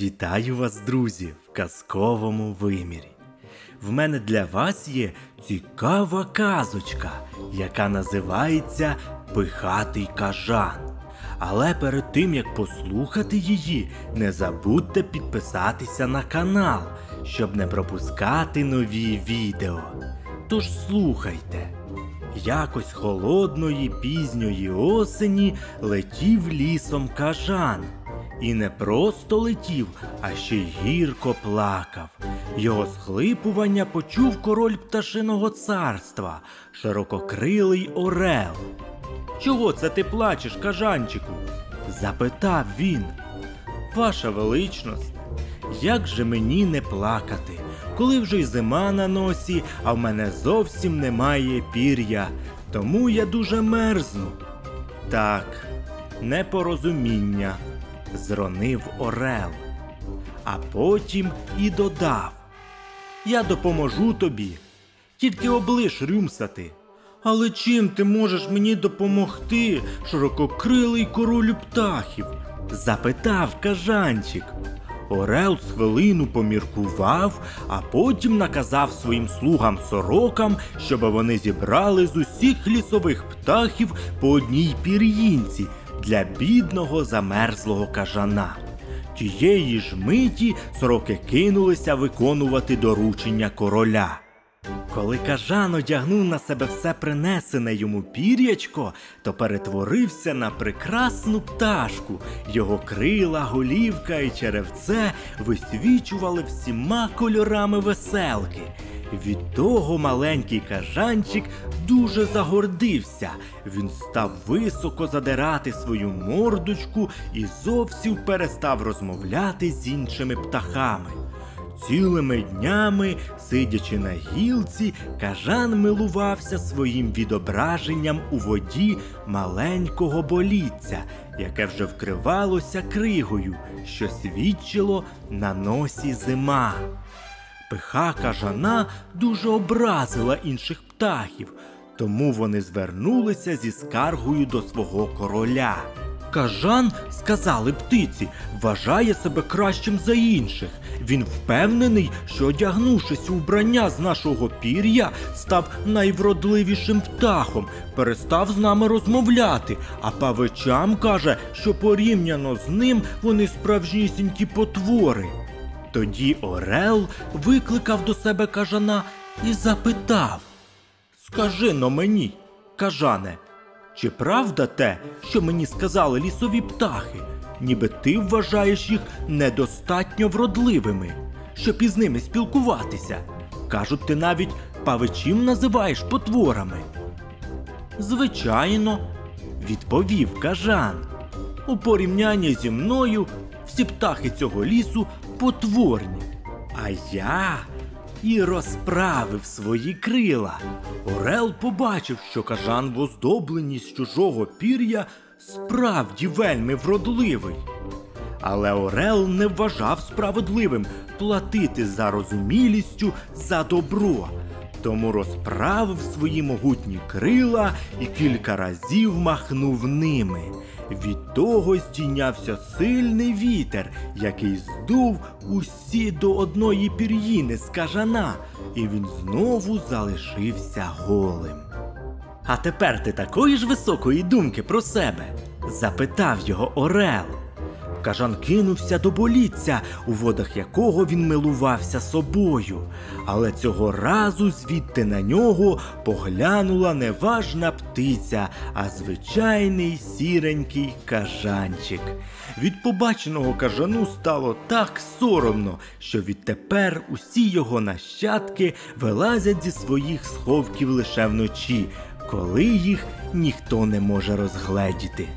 Вітаю вас, друзі, в казковому вимірі. В мене для вас є цікава казочка, яка називається Пихатий кажан. Але перед тим як послухати її, не забудьте підписатися на канал, щоб не пропускати нові відео. Тож слухайте. Якось холодної пізньої осені летів лісом кажан. І не просто летів, а ще й гірко плакав. Його схлипування почув король пташиного царства, ширококрилий Орел. Чого це ти плачеш, кажанчику? запитав він. Ваша величність, як же мені не плакати, коли вже й зима на носі, а в мене зовсім немає пір'я, тому я дуже мерзну. Так, непорозуміння, зронив Орел, а потім і додав. Я допоможу тобі, тільки облиш рюмсати. Але чим ти можеш мені допомогти, ширококрилий королю птахів? запитав кажанчик. Орел з хвилину поміркував, а потім наказав своїм слугам сорокам, щоб вони зібрали з усіх лісових птахів по одній пір'їнці для бідного замерзлого кажана. Тієї ж миті сороки кинулися виконувати доручення короля. Коли кажан одягнув на себе все принесене йому пір'ячко, то перетворився на прекрасну пташку. Його крила, голівка і черевце висвічували всіма кольорами веселки. Від того маленький кажанчик дуже загордився. Він став високо задирати свою мордочку і зовсім перестав розмовляти з іншими птахами. Цілими днями, сидячи на гілці, кажан милувався своїм відображенням у воді маленького боліття, яке вже вкривалося кригою, що свідчило на носі зима. Пиха кажана дуже образила інших птахів, тому вони звернулися зі скаргою до свого короля. Кажан, сказали птиці, вважає себе кращим за інших. Він впевнений, що одягнувшись у вбрання з нашого пір'я, став найвродливішим птахом, перестав з нами розмовляти, а павичам каже, що порівняно з ним вони справжнісінькі потвори. Тоді Орел викликав до себе кажана і запитав Скажи но мені, кажане, чи правда те, що мені сказали лісові птахи, ніби ти вважаєш їх недостатньо вродливими, щоб із ними спілкуватися? Кажуть, ти навіть павичів називаєш потворами. Звичайно, відповів кажан. У порівнянні зі мною всі птахи цього лісу потворні. А я і розправив свої крила. Орел побачив, що кажан в оздобленні з чужого пір'я справді вельми вродливий. Але Орел не вважав справедливим платити за розумілістю за добро, тому розправив свої могутні крила і кілька разів махнув ними. Від того здійнявся сильний вітер, який здув усі до одної пір'їни з кажана, і він знову залишився голим. А тепер ти такої ж високої думки про себе? запитав його Орел. Кажан кинувся до боліття, у водах якого він милувався собою. Але цього разу звідти на нього поглянула не важна птиця, а звичайний сіренький кажанчик. Від побаченого кажану стало так соромно, що відтепер усі його нащадки вилазять зі своїх сховків лише вночі, коли їх ніхто не може розгледіти.